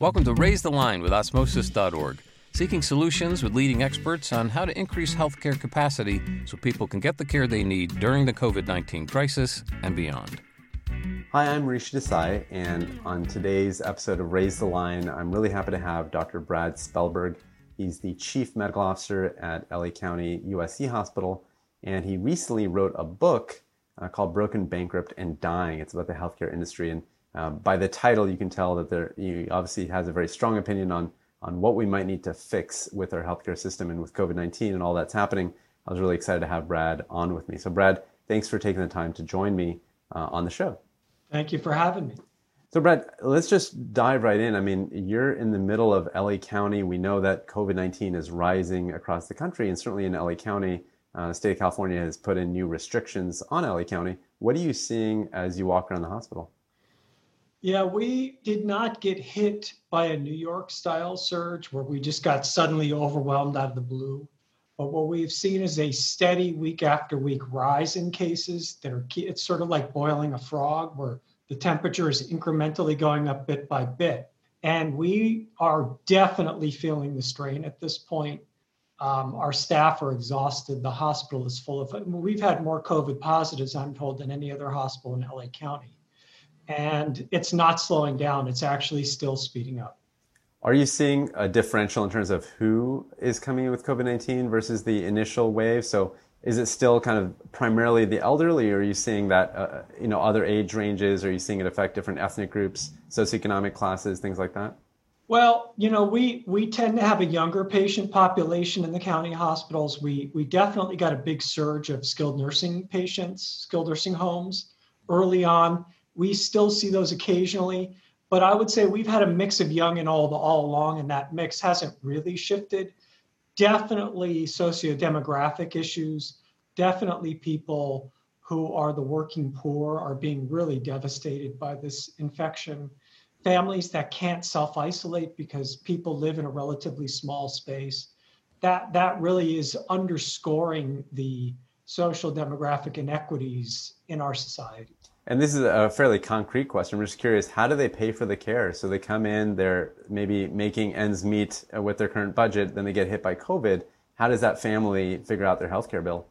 Welcome to Raise the Line with Osmosis.org, seeking solutions with leading experts on how to increase healthcare capacity so people can get the care they need during the COVID 19 crisis and beyond. Hi, I'm Rishi Desai, and on today's episode of Raise the Line, I'm really happy to have Dr. Brad Spellberg. He's the Chief Medical Officer at LA County USC Hospital, and he recently wrote a book uh, called Broken, Bankrupt, and Dying. It's about the healthcare industry. And uh, by the title, you can tell that there, he obviously has a very strong opinion on, on what we might need to fix with our healthcare system and with COVID 19 and all that's happening. I was really excited to have Brad on with me. So, Brad, thanks for taking the time to join me uh, on the show. Thank you for having me. So, Brad, let's just dive right in. I mean, you're in the middle of LA County. We know that COVID 19 is rising across the country, and certainly in LA County, uh, the state of California has put in new restrictions on LA County. What are you seeing as you walk around the hospital? Yeah, we did not get hit by a New York style surge where we just got suddenly overwhelmed out of the blue. But what we've seen is a steady week after week rise in cases that are, it's sort of like boiling a frog where the temperature is incrementally going up bit by bit. And we are definitely feeling the strain at this point. Um, our staff are exhausted. The hospital is full of, we've had more COVID positives, I'm told, than any other hospital in LA County. And it's not slowing down, it's actually still speeding up. Are you seeing a differential in terms of who is coming in with COVID 19 versus the initial wave? So is it still kind of primarily the elderly, or are you seeing that, uh, you know, other age ranges? Are you seeing it affect different ethnic groups, socioeconomic classes, things like that? Well, you know, we we tend to have a younger patient population in the county hospitals. We we definitely got a big surge of skilled nursing patients, skilled nursing homes early on. We still see those occasionally, but I would say we've had a mix of young and old all along, and that mix hasn't really shifted. Definitely socio-demographic issues, definitely people who are the working poor are being really devastated by this infection families that can't self-isolate because people live in a relatively small space that that really is underscoring the social demographic inequities in our society and this is a fairly concrete question. I'm just curious how do they pay for the care? So they come in they're maybe making ends meet with their current budget then they get hit by covid. How does that family figure out their health care bill?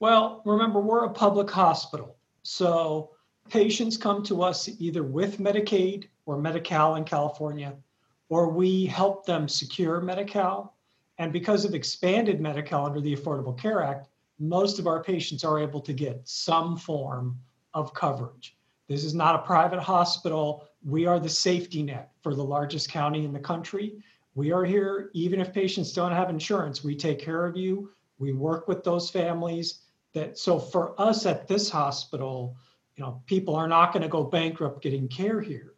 Well remember we're a public hospital. So patients come to us either with medicaid or Medi-Cal in California, or we help them secure Medi-Cal. And because of expanded Medi-Cal under the Affordable Care Act, most of our patients are able to get some form of coverage. This is not a private hospital. We are the safety net for the largest county in the country. We are here, even if patients don't have insurance, we take care of you. We work with those families. That so for us at this hospital, you know, people are not going to go bankrupt getting care here.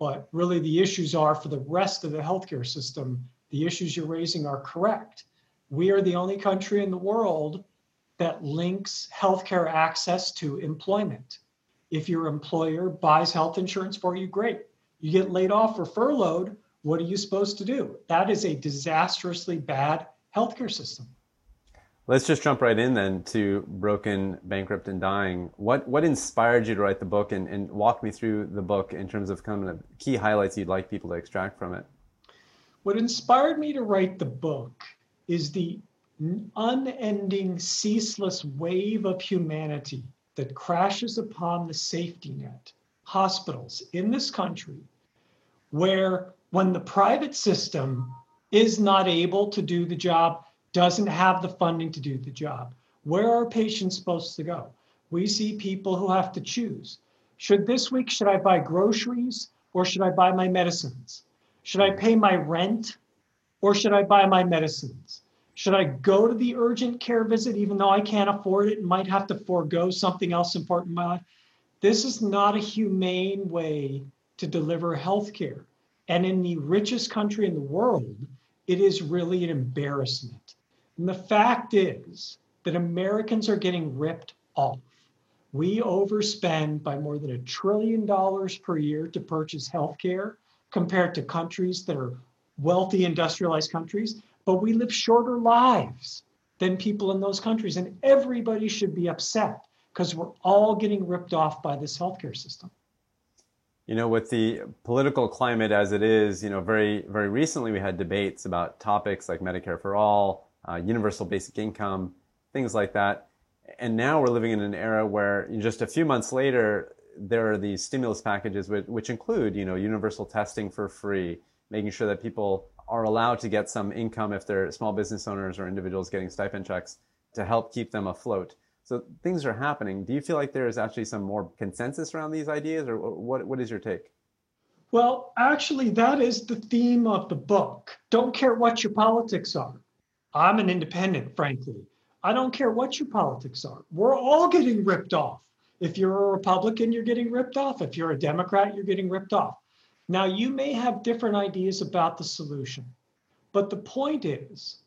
But really, the issues are for the rest of the healthcare system, the issues you're raising are correct. We are the only country in the world that links healthcare access to employment. If your employer buys health insurance for you, great. You get laid off or furloughed, what are you supposed to do? That is a disastrously bad healthcare system. Let's just jump right in then to Broken, Bankrupt, and Dying. What what inspired you to write the book and, and walk me through the book in terms of kind of key highlights you'd like people to extract from it? What inspired me to write the book is the unending, ceaseless wave of humanity that crashes upon the safety net, hospitals in this country, where when the private system is not able to do the job, doesn't have the funding to do the job. Where are patients supposed to go? We see people who have to choose. Should this week, should I buy groceries or should I buy my medicines? Should I pay my rent or should I buy my medicines? Should I go to the urgent care visit even though I can't afford it and might have to forego something else important in my life? This is not a humane way to deliver health care. And in the richest country in the world, it is really an embarrassment. And the fact is that Americans are getting ripped off. We overspend by more than a trillion dollars per year to purchase healthcare compared to countries that are wealthy, industrialized countries, but we live shorter lives than people in those countries. And everybody should be upset because we're all getting ripped off by this healthcare system. You know, with the political climate as it is, you know, very, very recently we had debates about topics like Medicare for all, uh, universal basic income, things like that. And now we're living in an era where just a few months later, there are these stimulus packages which, which include, you know, universal testing for free, making sure that people are allowed to get some income if they're small business owners or individuals getting stipend checks to help keep them afloat. So things are happening. Do you feel like there is actually some more consensus around these ideas, or what, what is your take? Well, actually, that is the theme of the book. Don't care what your politics are. I'm an independent, frankly. I don't care what your politics are. We're all getting ripped off. If you're a Republican, you're getting ripped off. If you're a Democrat, you're getting ripped off. Now, you may have different ideas about the solution, but the point is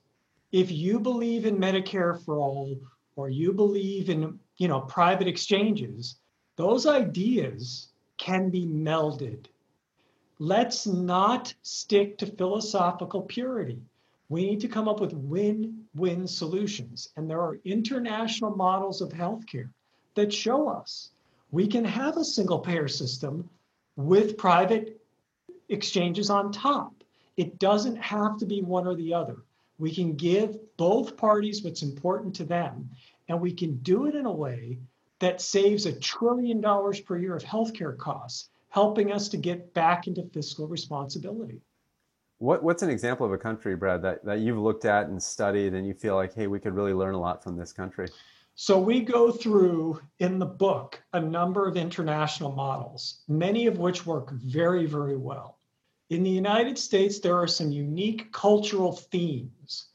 if you believe in Medicare for all or you believe in you know private exchanges those ideas can be melded. Let's not stick to philosophical purity. We need to come up with win-win solutions. And there are international models of healthcare that show us we can have a single payer system with private exchanges on top it doesn't have to be one or the other we can give both parties what's important to them, and we can do it in a way that saves a trillion dollars per year of healthcare costs, helping us to get back into fiscal responsibility. What, what's an example of a country, Brad, that, that you've looked at and studied and you feel like, hey, we could really learn a lot from this country? So we go through in the book a number of international models, many of which work very, very well. In the United States, there are some unique cultural themes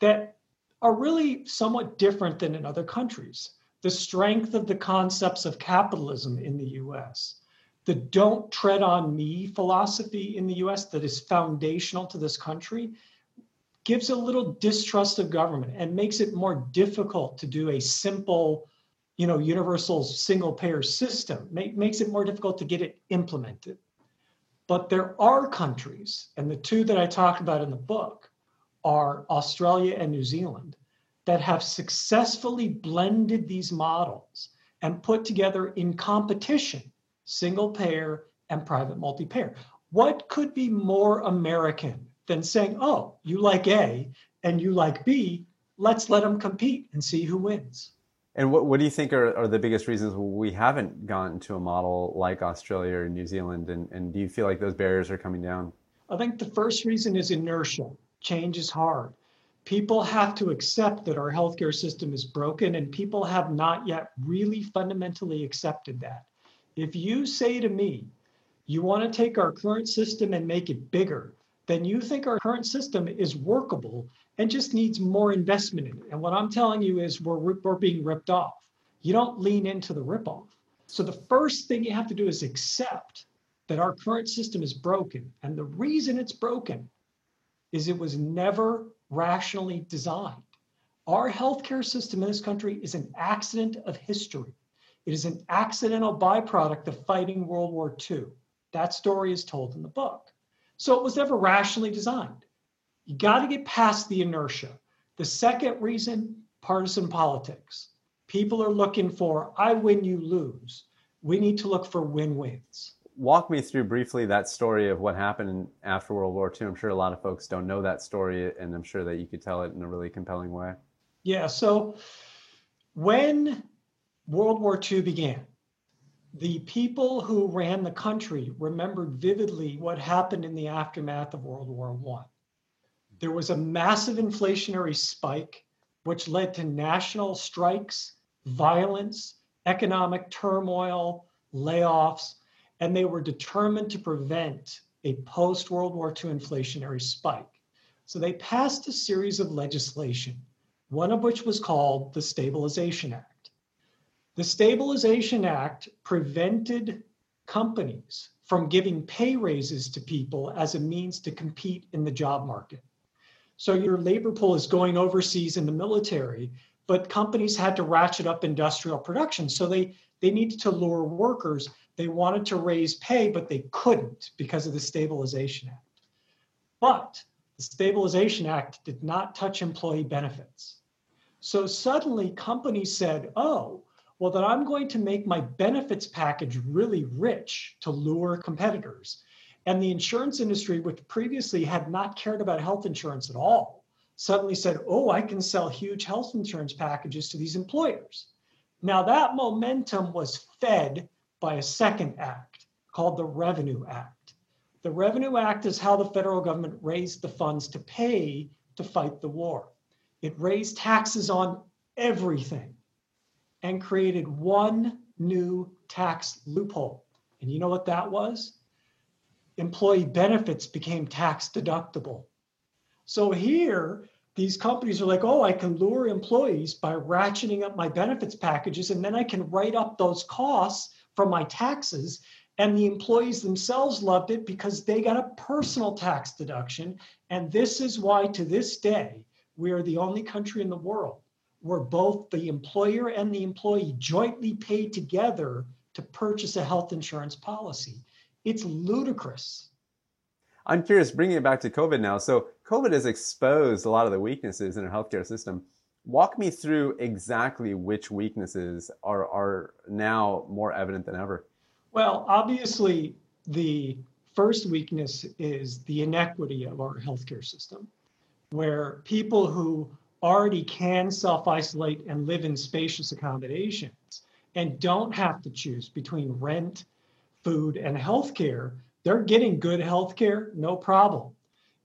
that are really somewhat different than in other countries. The strength of the concepts of capitalism in the US, the don't tread on me philosophy in the US that is foundational to this country, gives a little distrust of government and makes it more difficult to do a simple you know universal single payer system Make, makes it more difficult to get it implemented but there are countries, and the two that I talk about in the book are Australia and New Zealand, that have successfully blended these models and put together in competition single payer and private multi payer. What could be more American than saying, oh, you like A and you like B, let's let them compete and see who wins? And what, what do you think are, are the biggest reasons we haven't gone to a model like Australia or New Zealand? And, and do you feel like those barriers are coming down? I think the first reason is inertia. Change is hard. People have to accept that our healthcare system is broken, and people have not yet really fundamentally accepted that. If you say to me, you want to take our current system and make it bigger, then you think our current system is workable and just needs more investment in it. And what I'm telling you is we're, we're being ripped off. You don't lean into the ripoff. So the first thing you have to do is accept that our current system is broken. And the reason it's broken is it was never rationally designed. Our healthcare system in this country is an accident of history. It is an accidental byproduct of fighting World War II. That story is told in the book. So it was never rationally designed. You got to get past the inertia. The second reason partisan politics. People are looking for, I win, you lose. We need to look for win wins. Walk me through briefly that story of what happened after World War II. I'm sure a lot of folks don't know that story, and I'm sure that you could tell it in a really compelling way. Yeah. So when World War II began, the people who ran the country remembered vividly what happened in the aftermath of World War I. There was a massive inflationary spike, which led to national strikes, violence, economic turmoil, layoffs, and they were determined to prevent a post World War II inflationary spike. So they passed a series of legislation, one of which was called the Stabilization Act. The Stabilization Act prevented companies from giving pay raises to people as a means to compete in the job market. So your labor pool is going overseas in the military, but companies had to ratchet up industrial production. So they, they needed to lure workers. They wanted to raise pay, but they couldn't because of the Stabilization Act. But the Stabilization Act did not touch employee benefits. So suddenly companies said, oh, well, then I'm going to make my benefits package really rich to lure competitors. And the insurance industry, which previously had not cared about health insurance at all, suddenly said, oh, I can sell huge health insurance packages to these employers. Now, that momentum was fed by a second act called the Revenue Act. The Revenue Act is how the federal government raised the funds to pay to fight the war. It raised taxes on everything and created one new tax loophole. And you know what that was? Employee benefits became tax deductible. So here, these companies are like, oh, I can lure employees by ratcheting up my benefits packages, and then I can write up those costs from my taxes. And the employees themselves loved it because they got a personal tax deduction. And this is why, to this day, we are the only country in the world where both the employer and the employee jointly pay together to purchase a health insurance policy. It's ludicrous. I'm curious, bringing it back to COVID now. So, COVID has exposed a lot of the weaknesses in our healthcare system. Walk me through exactly which weaknesses are, are now more evident than ever. Well, obviously, the first weakness is the inequity of our healthcare system, where people who already can self isolate and live in spacious accommodations and don't have to choose between rent, food, and healthcare they're getting good healthcare, no problem.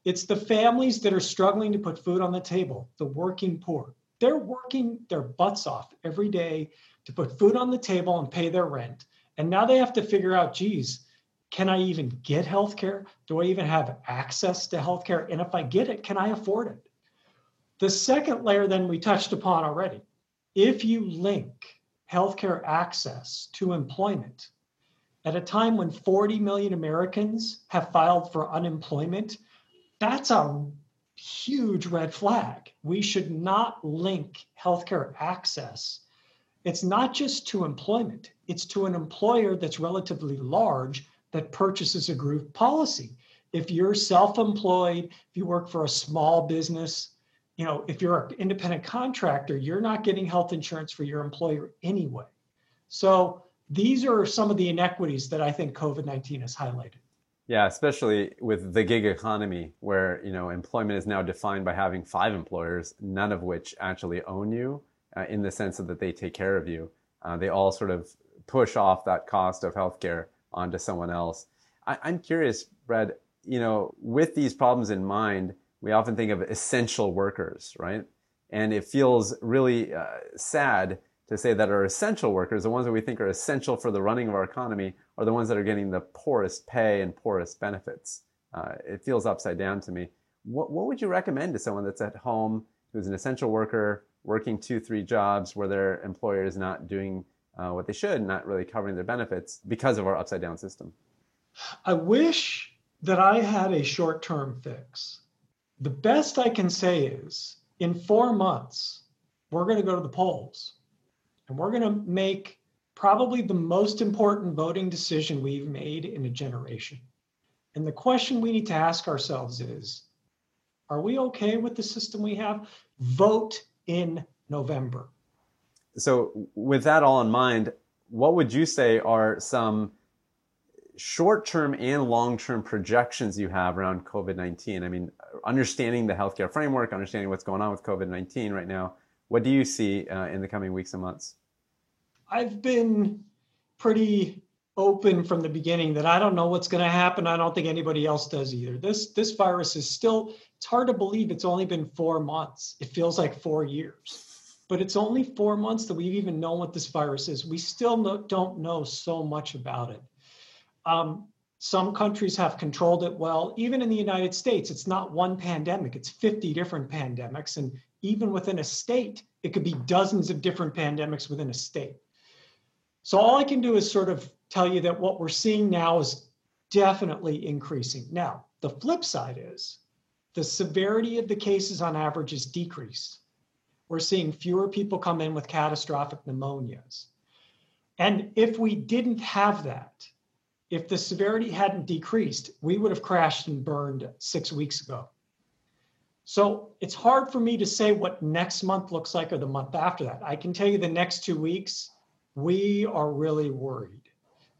It's the families that are struggling to put food on the table, the working poor. They're working their butts off every day to put food on the table and pay their rent. And now they have to figure out, geez, can I even get healthcare? Do I even have access to healthcare? And if I get it, can I afford it? The second layer, then, we touched upon already. If you link healthcare access to employment, at a time when 40 million Americans have filed for unemployment, that's a huge red flag. We should not link healthcare access. It's not just to employment, it's to an employer that's relatively large that purchases a group policy. If you're self employed, if you work for a small business, you know, if you're an independent contractor, you're not getting health insurance for your employer anyway. So these are some of the inequities that I think COVID 19 has highlighted. Yeah, especially with the gig economy, where you know employment is now defined by having five employers, none of which actually own you, uh, in the sense that they take care of you. Uh, they all sort of push off that cost of healthcare onto someone else. I, I'm curious, Brad. You know, with these problems in mind, we often think of essential workers, right? And it feels really uh, sad to say that our essential workers, the ones that we think are essential for the running of our economy, are the ones that are getting the poorest pay and poorest benefits. Uh, it feels upside down to me. What, what would you recommend to someone that's at home who's an essential worker, working two, three jobs where their employer is not doing uh, what they should, not really covering their benefits because of our upside down system? I wish that I had a short term fix. The best I can say is in four months, we're going to go to the polls and we're going to make probably the most important voting decision we've made in a generation. And the question we need to ask ourselves is Are we okay with the system we have? Vote in November. So, with that all in mind, what would you say are some short term and long term projections you have around COVID 19? I mean, understanding the healthcare framework, understanding what's going on with COVID 19 right now, what do you see uh, in the coming weeks and months? I've been pretty open from the beginning that I don't know what's going to happen. I don't think anybody else does either. This this virus is still it's hard to believe it's only been 4 months. It feels like 4 years. But it's only 4 months that we've even known what this virus is. We still no, don't know so much about it. Um, some countries have controlled it well. Even in the United States, it's not one pandemic, it's 50 different pandemics. And even within a state, it could be dozens of different pandemics within a state. So all I can do is sort of tell you that what we're seeing now is definitely increasing. Now, the flip side is the severity of the cases on average is decreased. We're seeing fewer people come in with catastrophic pneumonias. And if we didn't have that, if the severity hadn't decreased, we would have crashed and burned six weeks ago. So it's hard for me to say what next month looks like or the month after that. I can tell you the next two weeks we are really worried,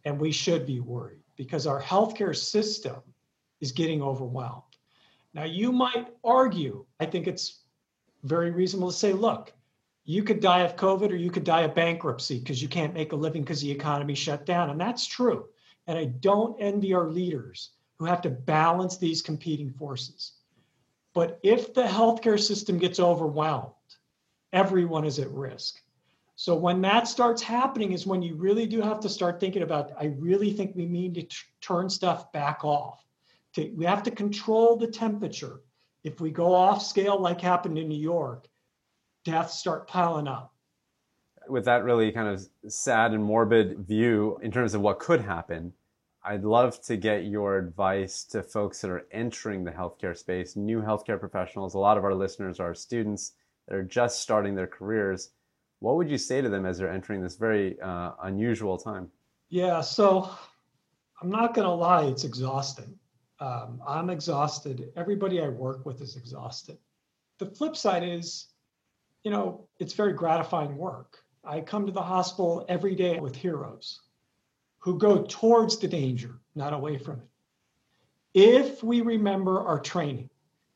and we should be worried because our healthcare system is getting overwhelmed. Now, you might argue, I think it's very reasonable to say, look, you could die of COVID or you could die of bankruptcy because you can't make a living because the economy shut down. And that's true. And I don't envy our leaders who have to balance these competing forces. But if the healthcare system gets overwhelmed, everyone is at risk. So when that starts happening is when you really do have to start thinking about I really think we need to t- turn stuff back off. To, we have to control the temperature. If we go off scale like happened in New York, deaths start piling up. With that really kind of sad and morbid view in terms of what could happen, I'd love to get your advice to folks that are entering the healthcare space, new healthcare professionals. A lot of our listeners are students that are just starting their careers. What would you say to them as they're entering this very uh, unusual time? Yeah, so I'm not going to lie, it's exhausting. Um, I'm exhausted. Everybody I work with is exhausted. The flip side is, you know, it's very gratifying work. I come to the hospital every day with heroes who go towards the danger, not away from it. If we remember our training,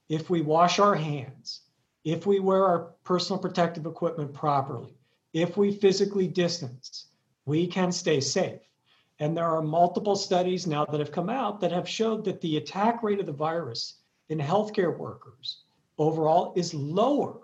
if we wash our hands, if we wear our personal protective equipment properly, if we physically distance, we can stay safe. And there are multiple studies now that have come out that have showed that the attack rate of the virus in healthcare workers overall is lower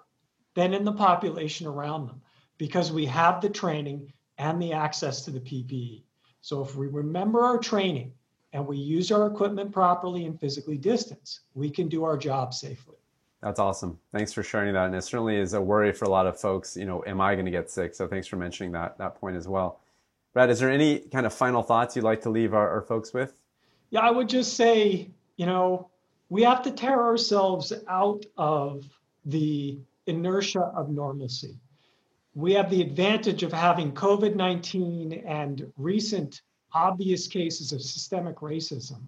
than in the population around them because we have the training and the access to the PPE. So if we remember our training and we use our equipment properly and physically distance, we can do our job safely. That's awesome. Thanks for sharing that. And it certainly is a worry for a lot of folks. You know, am I going to get sick? So thanks for mentioning that that point as well. Brad, is there any kind of final thoughts you'd like to leave our, our folks with? Yeah, I would just say, you know, we have to tear ourselves out of the inertia of normalcy. We have the advantage of having COVID 19 and recent obvious cases of systemic racism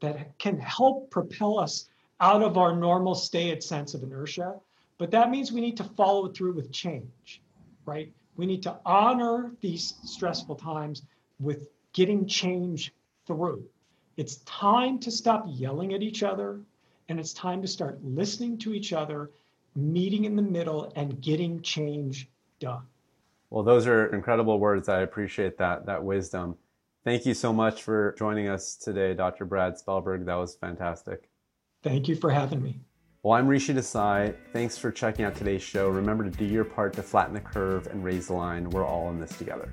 that can help propel us out of our normal stay at sense of inertia. But that means we need to follow through with change, right? We need to honor these stressful times with getting change through. It's time to stop yelling at each other and it's time to start listening to each other, meeting in the middle, and getting change done. Well, those are incredible words. I appreciate that that wisdom. Thank you so much for joining us today, Dr. Brad Spellberg. That was fantastic. Thank you for having me. Well, I'm Rishi Desai. Thanks for checking out today's show. Remember to do your part to flatten the curve and raise the line. We're all in this together.